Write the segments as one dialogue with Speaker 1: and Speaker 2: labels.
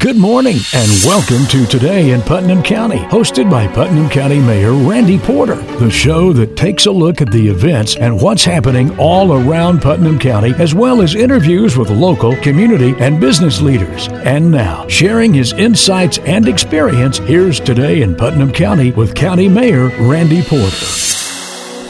Speaker 1: Good morning and welcome to Today in Putnam County, hosted by Putnam County Mayor Randy Porter, the show that takes a look at the events and what's happening all around Putnam County, as well as interviews with local, community, and business leaders. And now, sharing his insights and experience, here's Today in Putnam County with County Mayor Randy Porter.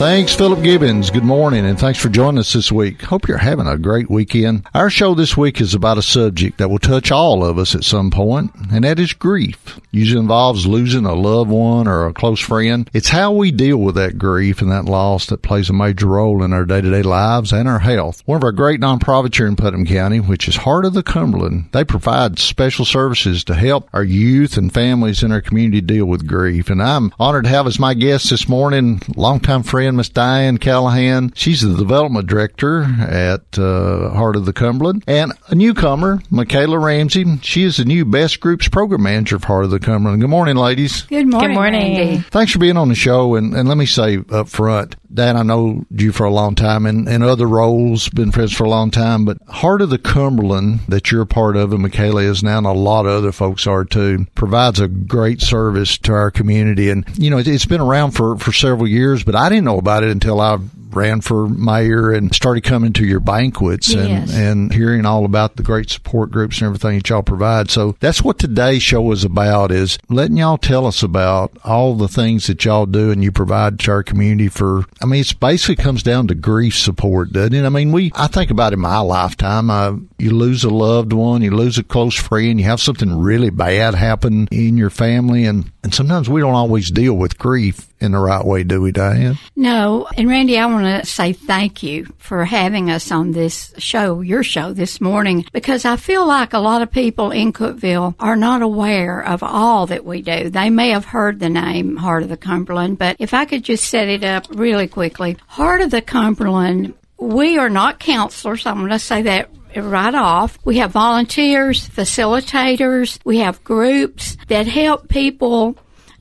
Speaker 2: Thanks, Philip Gibbons. Good morning, and thanks for joining us this week. Hope you're having a great weekend. Our show this week is about a subject that will touch all of us at some point, and that is grief. Usually involves losing a loved one or a close friend. It's how we deal with that grief and that loss that plays a major role in our day-to-day lives and our health. One of our great nonprofits here in Putnam County, which is Heart of the Cumberland, they provide special services to help our youth and families in our community deal with grief. And I'm honored to have as my guest this morning, longtime friend Miss Dianne Callahan. She's the development director at uh, Heart of the Cumberland. And a newcomer, Makayla Ramsey. She is the new Best Groups program manager of Heart of the Cumberland. Good morning, ladies.
Speaker 3: Good morning.
Speaker 4: Good morning.
Speaker 3: Randy.
Speaker 2: Thanks for being on the show. And, and let me say up front, Dan, I know you for a long time and in other roles, been friends for a long time, but Heart of the Cumberland that you're a part of and Makayla is now and a lot of other folks are too, provides a great service to our community. And, you know, it, it's been around for, for several years, but I didn't know about it until I ran for mayor and started coming to your banquets and,
Speaker 3: Yes.
Speaker 2: and hearing all about the great support groups and everything that y'all provide. So that's what today's show is about is letting y'all tell us about all the things that y'all do and you provide to our community for, I mean, it's basically comes down to grief support, doesn't it? I mean, we, I think about in my lifetime, uh, you lose a loved one, you lose a close friend, you have something really bad happen in your family and, and sometimes we don't always deal with grief in the right way, do we, Dianne?
Speaker 3: No, and Randy, I want to say thank you for having us on this show, your show this morning, because I feel like a lot of people in Cookeville are not aware of all that we do. They may have heard the name Heart of the Cumberland, but if I could just set it up really quickly, Heart of the Cumberland, we are not counselors. I'm going to say that right off. We have volunteers, facilitators, we have groups that help people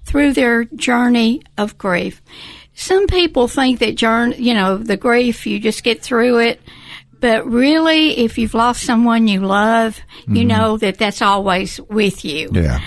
Speaker 3: through their journey of grief. Some people think that journey, you know, the grief, you just get through it. But really, if you've lost someone you love, you mm-hmm. know that that's always with you.
Speaker 2: Yeah.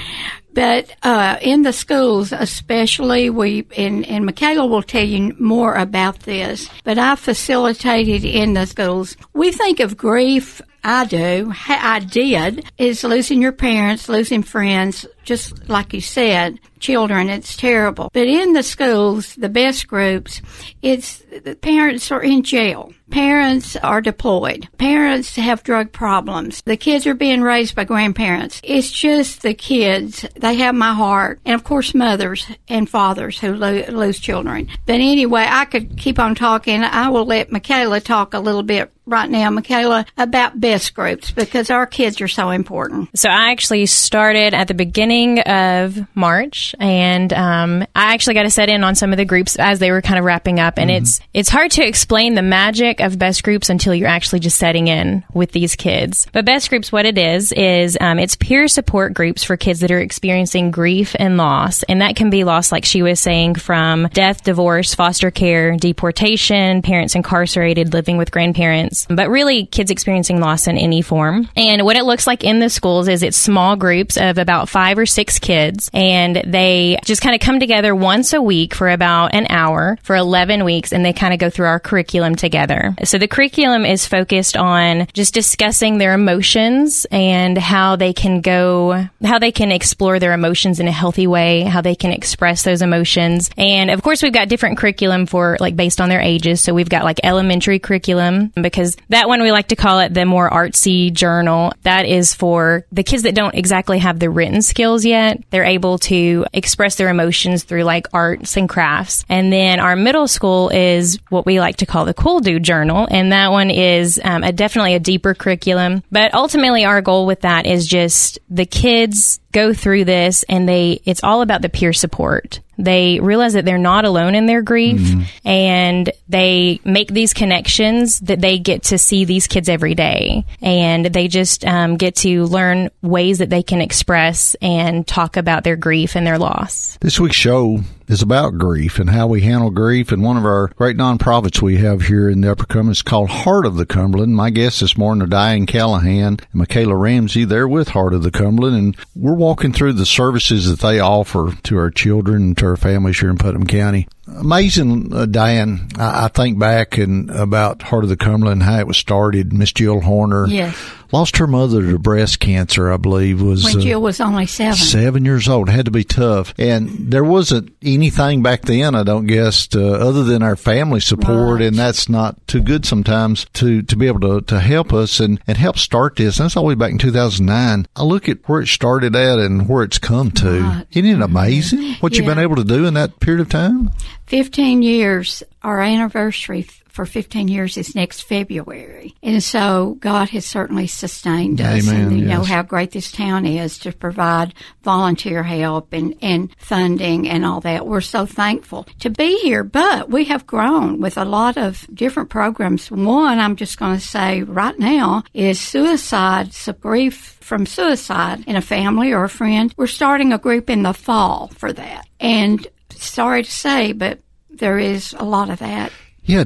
Speaker 3: But uh, in the schools, especially, we and, and Michaela will tell you more about this. But I facilitated in the schools. We think of grief. I do. I did is losing your parents, losing friends, just like you said, children. It's terrible. But in the schools, the best groups, it's the parents are in jail. Parents are deployed. Parents have drug problems. The kids are being raised by grandparents. It's just the kids. They have my heart. And of course, mothers and fathers who lo- lose children. But anyway, I could keep on talking. I will let Makayla talk a little bit right now, Makayla, about best groups because our kids are so important.
Speaker 4: So I actually started at the beginning of March, and um, I actually got to set in on some of the groups as they were kind of wrapping up. And it's it's hard to explain the magic of best groups until you're actually just setting in with these kids. But best groups, what it is, is um, it's peer support groups for kids that are experiencing grief and loss, and that can be loss, like she was saying, from death, divorce, foster care, deportation, parents incarcerated, living with grandparents, but really kids experiencing loss in any form. And what it looks like in the schools is it's small groups of about five or six kids, and they just kind of come together once a week for about an hour for 11 weeks, and they kind of go through our curriculum together. So the curriculum is focused on just discussing their emotions and how they can go, how they can explore their emotions in a healthy way, how they can express those emotions. And of course, we've got different curriculum for like based on their ages. So we've got like elementary curriculum because that one we like to call it the more artsy journal. That is for the kids that don't exactly have the written skills yet. They're able to express their emotions through like arts and crafts. And then our middle school is what we like to call the cool dude journal. And that one is um, a, definitely a deeper curriculum. But ultimately our goal with that is just the kids go through this and they, it's all about the peer support. They realize that they're not alone in their grief and they make these connections that they get to see these kids every day. And they just um, get to learn ways that they can express and talk about their grief and their loss.
Speaker 2: This week's show is about grief and how we handle grief. And one of our great nonprofits we have here in the Upper Cumberland is called Heart of the Cumberland. My guests this morning are Dianne Callahan and Makayla Ramsey. They're with Heart of the Cumberland, and we're walking through the services that they offer to our children and to our families here in Putnam County. Amazing, uh, Dianne. I, I, think back and about Heart of the Cumberland, how it was started. Miss Jill Horner.
Speaker 3: Yes
Speaker 2: lost her mother to breast cancer, I believe, was
Speaker 3: when Jill uh, was only seven.
Speaker 2: Seven years old. It had to be tough. And there wasn't anything back then, I don't guess, to, other than our family support. Right. And that's not too good sometimes to, to be able to, to help us and, and help start this. And that's all the way back in 2009. I look at where it started at and where it's come to. Right. Isn't it amazing what yeah. you've been able to do in that period of time?
Speaker 3: 15 years, our anniversary for 15 years is next February. And so God has certainly sustained us.
Speaker 2: Amen,
Speaker 3: and you
Speaker 2: yes.
Speaker 3: know how great this town is to provide volunteer help and, and funding and all that. We're so thankful to be here, but we have grown with a lot of different programs. One, I'm just going to say right now is suicide, grief from suicide in a family or a friend. We're starting a group in the fall for that. And sorry to say, but there is a lot of that
Speaker 2: yeah,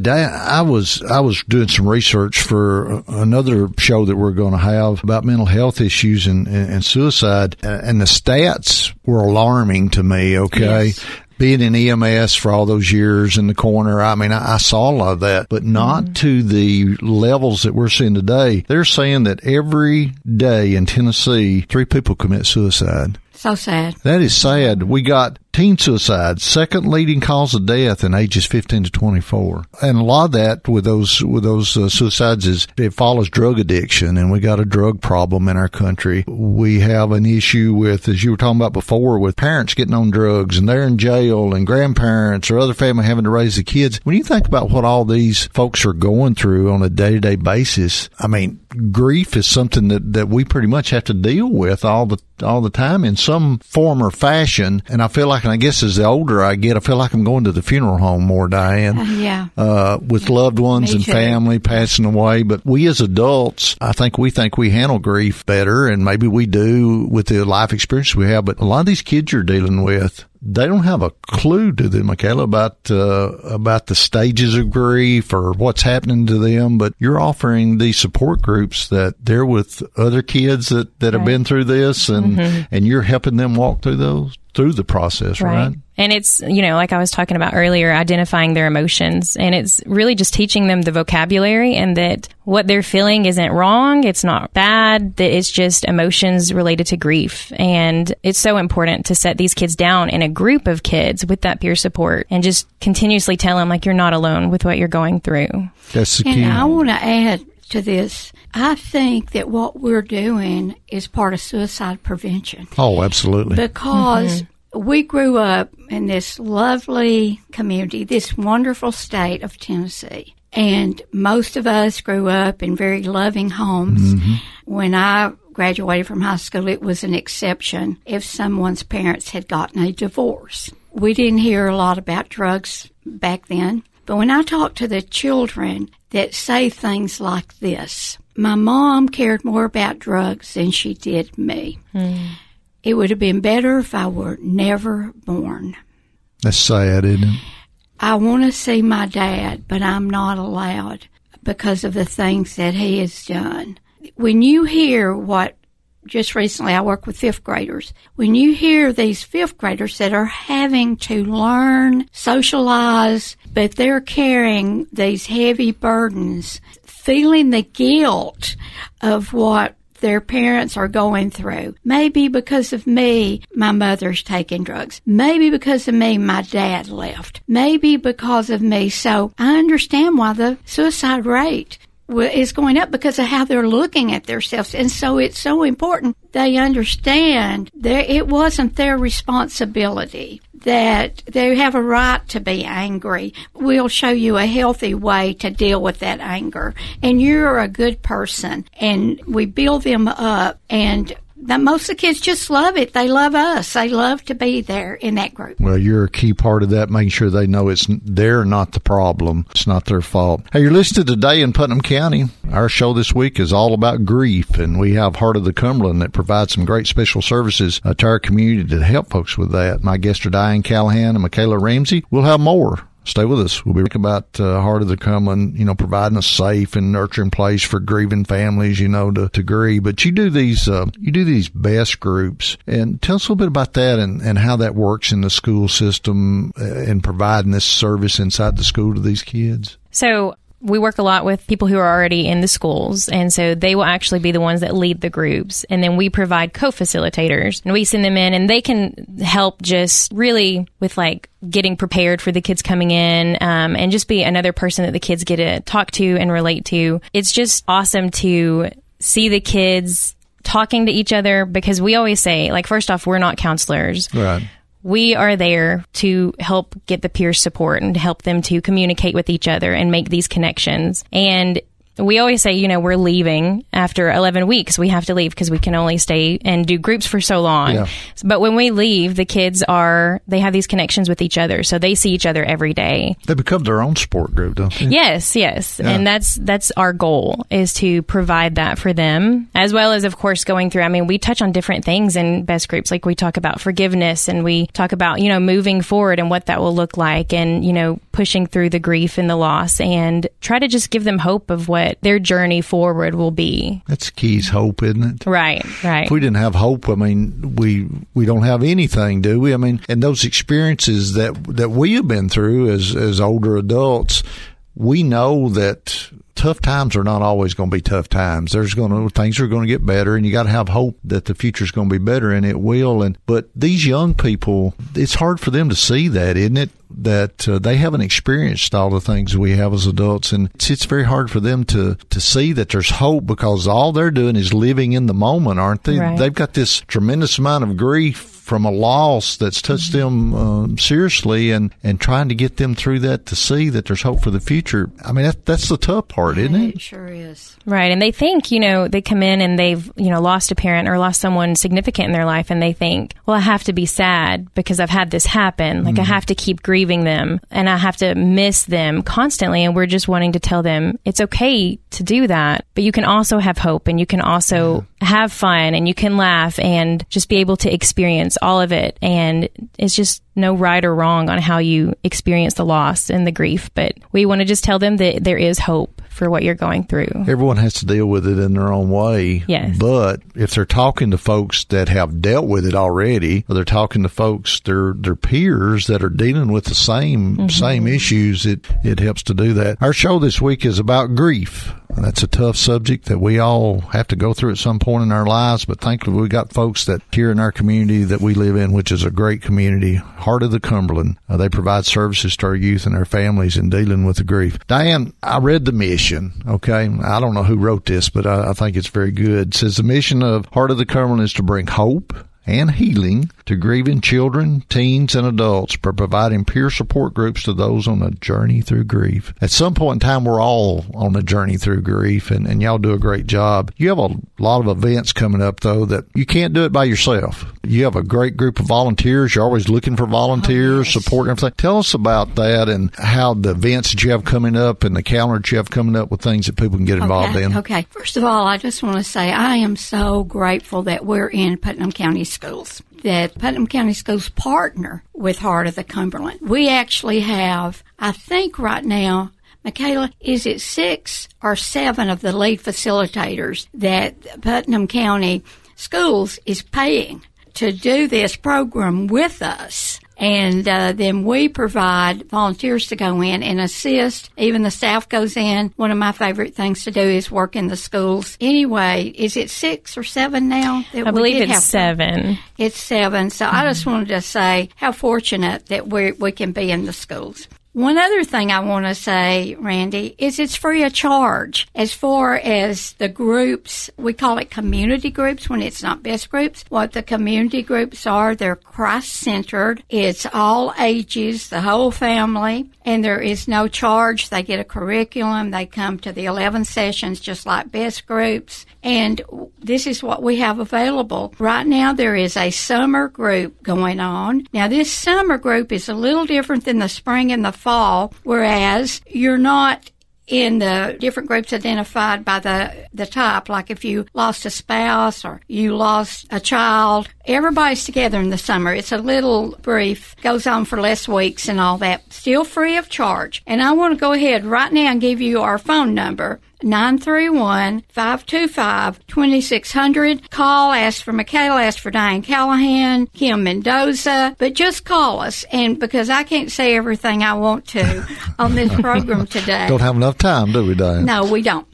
Speaker 2: I was I was doing some research for another show that we're going to have about mental health issues and, and, suicide, and the stats were alarming to me. Okay, yes. being in EMS for all those years in the corner, I mean, I, I saw a lot of that, but not mm-hmm. to the levels that we're seeing today. They're saying that every day in Tennessee, three people commit suicide.
Speaker 3: So sad.
Speaker 2: That is sad. We got teen suicide, second leading cause of death in ages 15 to 24. And a lot of that with those, with those uh, suicides is it follows drug addiction and we got a drug problem in our country. We have an issue with, as you were talking about before, with parents getting on drugs and they're in jail and grandparents or other family having to raise the kids. When you think about what all these folks are going through on a day to day basis, I mean, grief is something that, that we pretty much have to deal with all the, all the time in some form or fashion. And I feel like and I guess as the older I get, I feel like I'm going to the funeral home more, Dianne.
Speaker 3: Uh, yeah.
Speaker 2: Uh, with loved ones Me and too. family passing away. But we as adults, I think we think we handle grief better, and maybe we do with the life experience we have. But a lot of these kids you're dealing with, they don't have a clue, do they, Makayla, about uh, about the stages of grief or what's happening to them. But you're offering these support groups that they're with other kids that, that right. have been through this, and mm-hmm. and you're helping them walk through those through the process, right. right?
Speaker 4: And it's, you know, like I was talking about earlier, identifying their emotions. And it's really just teaching them the vocabulary and that what they're feeling isn't wrong. It's not bad. That it's just emotions related to grief. And it's so important to set these kids down in a group of kids with that peer support and just continuously tell them, like, you're not alone with what you're going through.
Speaker 2: That's the key.
Speaker 3: And I want to add to this. I think that what we're doing is part of suicide prevention.
Speaker 2: Oh, absolutely.
Speaker 3: Because mm-hmm we grew up in this lovely community, this wonderful state of Tennessee. And most of us grew up in very loving homes. Mm-hmm. When I graduated from high school, it was an exception if someone's parents had gotten a divorce. We didn't hear a lot about drugs back then. But when I talk to the children that say things like this, my mom cared more about drugs than she did me. Mm. It would have been better if I were never born.
Speaker 2: That's sad, isn't it?
Speaker 3: I want to see my dad, but I'm not allowed because of the things that he has done. When you hear what just recently I work with fifth graders. When you hear these fifth graders that are having to learn, socialize, but they're carrying these heavy burdens, feeling the guilt of what their parents are going through. Maybe because of me, my mother's taking drugs. Maybe because of me, my dad left. Maybe because of me. So I understand why the suicide rate is going up because of how they're looking at themselves. And so it's so important they understand that it wasn't their responsibility, that they have a right to be angry. We'll show you a healthy way to deal with that anger. And you're a good person. And we build them up and the, most of the kids just love it. They love us. They love to be there in that group.
Speaker 2: Well, you're a key part of that, making sure they know it's they're not the problem. It's not their fault. Hey, you're listening today in Putnam County. Our show this week is all about grief, and we have Heart of the Cumberland that provides some great special services uh, to our community to help folks with that. My guests are Dianne Callahan and Makayla Ramsey. We'll have more Stay with us. We'll be talking about uh, Heart of the Cumberland, you know, providing a safe and nurturing place for grieving families, you know, to, to grieve. But you do these, uh, you do these best groups, and tell us a little bit about that and, and how that works in the school system uh, and providing this service inside the school to these kids.
Speaker 4: So we work a lot with people who are already in the schools, and so they will actually be the ones that lead the groups. And then we provide co facilitators, and we send them in, and they can help just really with like getting prepared for the kids coming in um, and just be another person that the kids get to talk to and relate to. It's just awesome to see the kids talking to each other because we always say, like, first off, we're not counselors.
Speaker 2: Right
Speaker 4: we are there to help get the peer support and help them to communicate with each other and make these connections. And we always say, you know, we're leaving after 11 weeks. We have to leave because we can only stay and do groups for so long. Yeah. But when we leave, the kids are, they have these connections with each other. So they see each other every day.
Speaker 2: They become their own sport group, don't they?
Speaker 4: Yes, yes. Yeah. And that's, that's our goal is to provide that for them as well as, of course, going through. I mean, we touch on different things in best groups. Like we talk about forgiveness and we talk about, you know, moving forward and what that will look like and, you know, pushing through the grief and the loss and try to just give them hope of what what their journey forward will be.
Speaker 2: That's keys hope, isn't it?
Speaker 4: Right, right.
Speaker 2: If we didn't have hope, I mean, we we don't have anything, do we? I mean, and those experiences that that we have been through as as older adults, we know that tough times are not always going to be tough times. There's going to things are going to get better, and you got to have hope that the future is going to be better, and it will. And but these young people, it's hard for them to see that, isn't it? That uh, they haven't experienced all the things we have as adults, and it's, it's very hard for them to to see that there's hope because all they're doing is living in the moment, aren't they?
Speaker 4: Right.
Speaker 2: They've got this tremendous amount of grief from a loss that's touched them um, seriously and, and trying to get them through that to see that there's hope for the future. I mean, that, that's the tough part, isn't it?
Speaker 3: It sure is.
Speaker 4: Right. And they think, you know, they come in and they've, you know, lost a parent or lost someone significant in their life and they think, well, I have to be sad because I've had this happen. Like mm. I have to keep grieving them and I have to miss them constantly. And we're just wanting to tell them it's okay to do that, but you can also have hope and you can also yeah. have fun and you can laugh and just be able to experience all of it. And it's just no right or wrong on how you experience the loss and the grief. But we want to just tell them that there is hope for what you're going through.
Speaker 2: Everyone has to deal with it in their own way.
Speaker 4: Yes.
Speaker 2: But if they're talking to folks that have dealt with it already, or they're talking to folks, their their peers that are dealing with the same mm-hmm. same issues, it it helps to do that. Our show this week is about grief. That's a tough subject that we all have to go through at some point in our lives, but thankfully we got folks that here in our community that we live in, which is a great community, Heart of the Cumberland. Uh, they provide services to our youth and their families in dealing with the grief. Dianne, I read the mission. Okay. I don't know who wrote this, but I, I think it's very good. It says the mission of Heart of the Cumberland is to bring hope and healing to grieving children, teens, and adults by providing peer support groups to those on a journey through grief. At some point in time, we're all on a journey through grief, and, and y'all do a great job. You have a lot of events coming up, though, that you can't do it by yourself. You have a great group of volunteers. You're always looking for volunteers, oh, support everything. Tell us about that and how the events that you have coming up and the calendar that you have coming up with things that people can get involved
Speaker 3: okay.
Speaker 2: in.
Speaker 3: Okay. First of all, I just want to say I am so grateful that we're in Putnam County Schools that Putnam County Schools partner with Heart of the Cumberland. We actually have, I think right now, Makayla, is it six or seven of the lead facilitators that Putnam County Schools is paying to do this program with us? And uh, then we provide volunteers to go in and assist. Even the staff goes in. One of my favorite things to do is work in the schools. Anyway, is it six or seven now?
Speaker 4: I believe it's seven.
Speaker 3: It's seven. So mm-hmm. I just wanted to say how fortunate that we we can be in the schools. One other thing I want to say, Randy, is it's free of charge. As far as the groups, we call it community groups when it's not best groups. What the community groups are, they're Christ centered. It's all ages, the whole family, and there is no charge. They get a curriculum. They come to the 11 sessions just like best groups. And this is what we have available. Right now there is a summer group going on. Now this summer group is a little different than the spring and the fall, whereas you're not in the different groups identified by the, the type, like if you lost a spouse or you lost a child, everybody's together in the summer. It's a little brief, goes on for less weeks and all that, still free of charge. And I want to go ahead right now and give you our phone number. 931-525-2600. Call, ask for Makayla, ask for Dianne Callahan, Kim Mendoza, but just call us. And because I can't say everything I want to on this program today.
Speaker 2: Don't have enough time, do we, Dianne?
Speaker 3: No, we don't.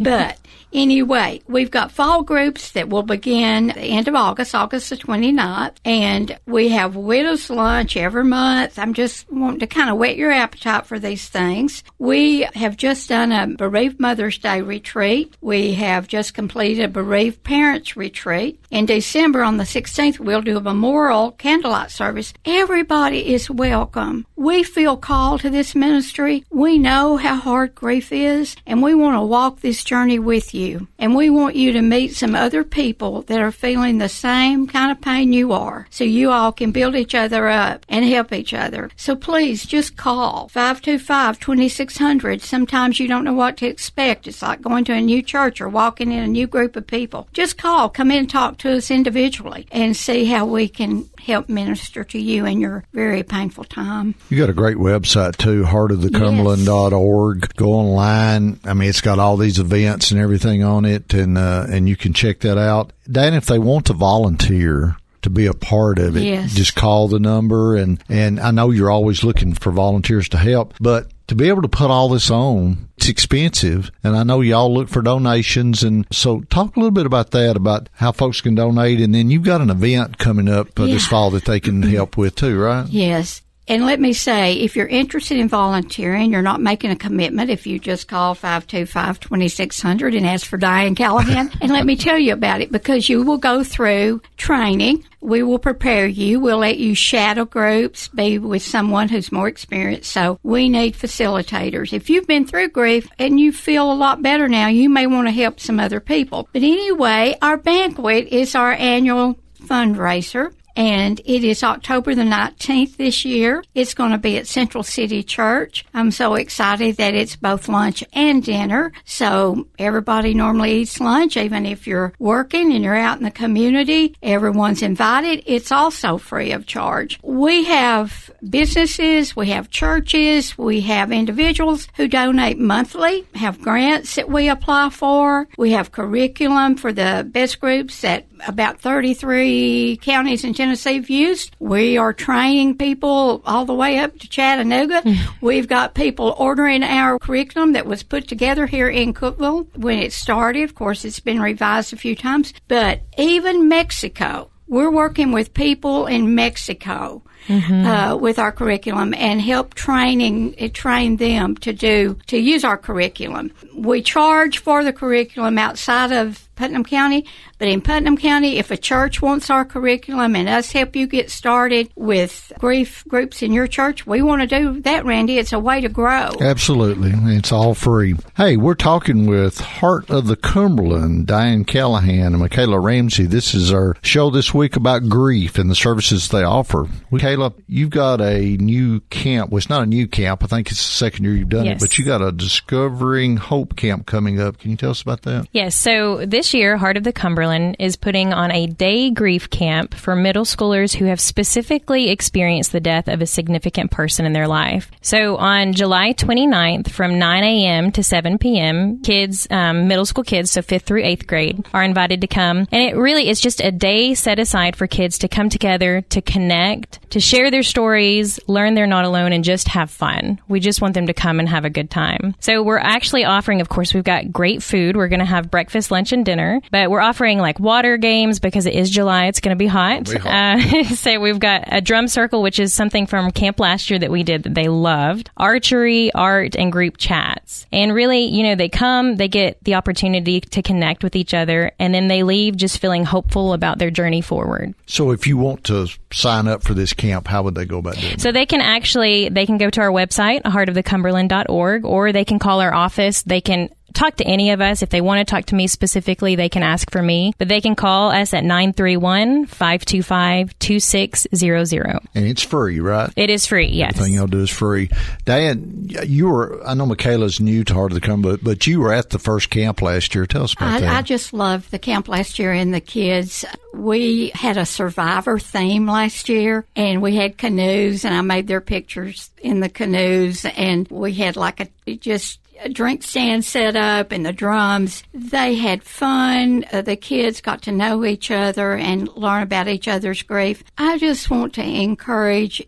Speaker 3: But Anyway, we've got fall groups that will begin the end of August, August the 29th, and we have Widow's Lunch every month. I'm just wanting to kind of whet your appetite for these things. We have just done a Bereaved Mother's Day retreat. We have just completed a Bereaved Parents retreat. In December on the 16th, we'll do a memorial candlelight service. Everybody is welcome. We feel called to this ministry. We know how hard grief is, and we want to walk this journey with you you. And we want you to meet some other people that are feeling the same kind of pain you are so you all can build each other up and help each other. So please just call 525-2600. Sometimes you don't know what to expect. It's like going to a new church or walking in a new group of people. Just call, come in and talk to us individually and see how we can help minister to you in your very painful time.
Speaker 2: You got a great website too, heartofthecumberland.org. Yes. Go online. I mean, it's got all these events and everything on it, and uh, and you can check that out. Dan, if they want to volunteer, to be a part of it.
Speaker 3: Yes.
Speaker 2: Just call the number and, and I know you're always looking for volunteers to help, but to be able to put all this on, it's expensive. And I know y'all look for donations. And so talk a little bit about that, about how folks can donate. And then you've got an event coming up uh, yeah. this fall that they can help with too, right?
Speaker 3: Yes. And let me say, if you're interested in volunteering, you're not making a commitment if you just call 525-2600 and ask for Dianne Callahan. and let me tell you about it because you will go through training. We will prepare you. We'll let you shadow groups, be with someone who's more experienced. So we need facilitators. If you've been through grief and you feel a lot better now, you may want to help some other people. But anyway, our banquet is our annual fundraiser and it is October the 19th this year. It's going to be at Central City Church. I'm so excited that it's both lunch and dinner. So everybody normally eats lunch, even if you're working and you're out in the community. Everyone's invited. It's also free of charge. We have businesses, we have churches, we have individuals who donate monthly, have grants that we apply for. We have curriculum for the best groups that about 33 counties in Tennessee have used. We are training people all the way up to Chattanooga. We've got people ordering our curriculum that was put together here in Cookeville when it started. Of course, it's been revised a few times, but even Mexico, we're working with people in Mexico mm-hmm. uh, with our curriculum and help training train them to do to use our curriculum. We charge for the curriculum outside of Putnam County, but in Putnam County, if a church wants our curriculum and us help you get started with grief groups in your church, we want to do that, Randy. It's a way to grow.
Speaker 2: Absolutely. It's all free. Hey, we're talking with Heart of the Cumberland, Dianne Callahan and Makayla Ramsey. This is our show this week about grief and the services they offer. Makayla, you've got a new camp. Well, it's not a new camp. I think it's the second year you've done yes. it, but you got a Discovering Hope camp coming up. Can you tell us about that?
Speaker 4: Yes. So this this year, Heart of the Cumberland is putting on a day grief camp for middle schoolers who have specifically experienced the death of a significant person in their life. So on July 29th from 9 a.m. to 7 p.m., kids, um, middle school kids, so fifth through eighth grade, are invited to come. And it really is just a day set aside for kids to come together, to connect, to share their stories, learn they're not alone, and just have fun. We just want them to come and have a good time. So we're actually offering, of course, we've got great food. We're going to have breakfast, lunch, and dinner center. But we're offering like water games because it is July. It's going to be hot.
Speaker 2: Hot.
Speaker 4: Uh, so we've got a drum circle, which is something from camp last year that we did that they loved. Archery, art, and group chats. And really, you know, they come, they get the opportunity to connect with each other, and then they leave just feeling hopeful about their journey forward.
Speaker 2: So if you want to sign up for this camp, how would they go about doing it?
Speaker 4: So they can actually they can go to our website, heartofthecumberland.org, or they can call our office. They can talk to any of us. If they want to talk to me specifically, they can ask for me, but they can call us at 931-525-2600.
Speaker 2: And it's free, right?
Speaker 4: It is free, yes.
Speaker 2: Everything y'all do is free. Dan, you were, I know Makayla's new to Heart of the Cumberland, but but you were at the first camp last year. Tell us about that.
Speaker 3: I, I just loved the camp last year and the kids. We had a survivor theme last year and we had canoes and I made their pictures in the canoes and we had like a just a drink stand set up and the drums. They had fun. Uh, the kids got to know each other and learn about each other's grief. I just want to encourage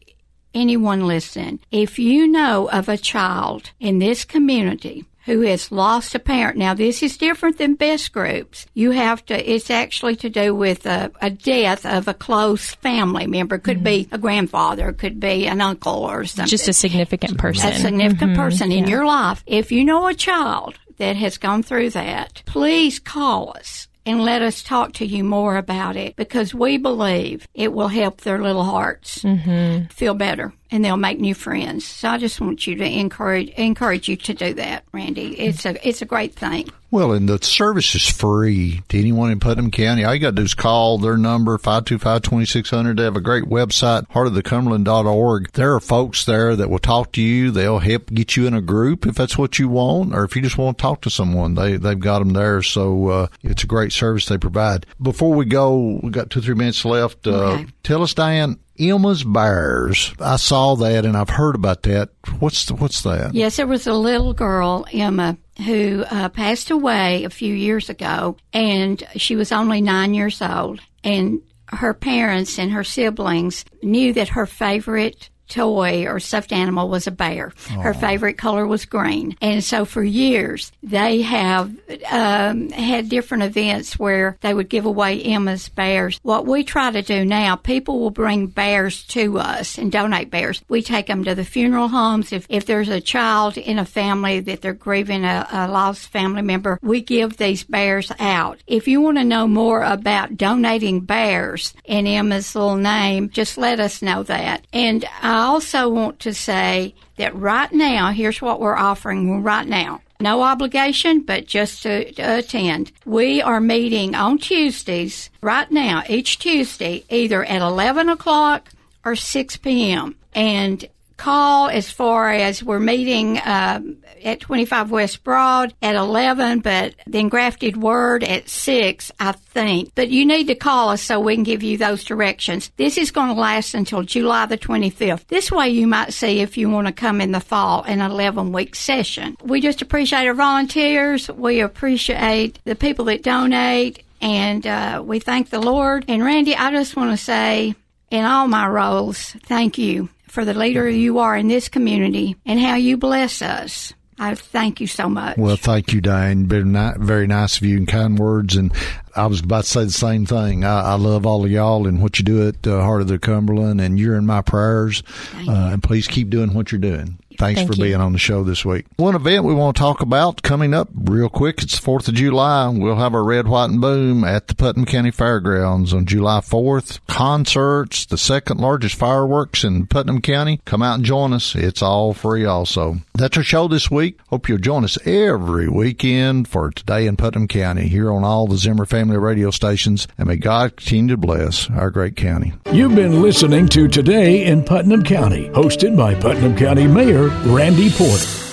Speaker 3: anyone listening. If you know of a child in this community who has lost a parent. Now, this is different than best groups. You have to, it's actually to do with a, a death of a close family member. It could mm-hmm. be a grandfather, it could be an uncle or something.
Speaker 4: Just a significant person.
Speaker 3: A significant mm-hmm. person in your life. If you know a child that has gone through that, please call us and let us talk to you more about it because we believe it will help their little hearts mm-hmm. feel better and they'll make new friends. So I just want you to encourage encourage you to do that, Randy. It's a it's a great thing.
Speaker 2: Well, and the service is free to anyone in Putnam County. All you got to do is call their number, 525-2600. They have a great website, heartofthecumberland.org. There are folks there that will talk to you. They'll help get you in a group if that's what you want, or if you just want to talk to someone, they, they've got them there. So, uh, it's a great service they provide. Before we go, we've got two, three minutes left. Uh, okay. Tell us, Dianne, Emma's Bears. I saw that and I've heard about that. What's the, what's that?
Speaker 3: Yes, there was a little girl, Emma, who uh, passed away a few years ago, and she was only nine years old. And her parents and her siblings knew that her favorite toy or stuffed animal was a bear. Aww. Her favorite color was green. And so for years, they have um, had different events where they would give away Emma's bears. What we try to do now, people will bring bears to us and donate bears. We take them to the funeral homes. If, if there's a child in a family that they're grieving a, a lost family member, we give these bears out. If you want to know more about donating bears in Emma's little name, just let us know that. And I I also want to say that right now, here's what we're offering right now. No obligation, but just to, to, attend. We are meeting on Tuesdays right now, each Tuesday, either at 11 o'clock or 6 p.m. And call as far as we're meeting um, at 25 West Broad at 11, but then Grafted Word at 6, I think. But you need to call us so we can give you those directions. This is going to last until July the 25th. This way you might see if you want to come in the fall in an 11 week session. We just appreciate our volunteers. We appreciate the people that donate and uh, we thank the Lord. And Randy, I just want to say in all my roles, thank you for the leader you are in this community and how you bless us. I thank you so much.
Speaker 2: Well, thank you, Dianne. Very, very nice of you and kind words. And I was about to say the same thing. I, I love all of y'all and what you do at uh, Heart of the Cumberland, and you're in my prayers. Uh, and please keep doing what you're doing. Thanks Thank for you. being on the show this week. One event we want to talk about coming up real quick. It's the 4th of July. We'll have our Red, White, and Boom at the Putnam County Fairgrounds on July 4th. Concerts, the second largest fireworks in Putnam County. Come out and join us. It's all free also. That's our show this week. Hope you'll join us every weekend for Today in Putnam County here on all the Zimmer family radio stations. And may God continue to bless our great county.
Speaker 1: You've been listening to Today in Putnam County, hosted by Putnam County Mayor Randy Porter.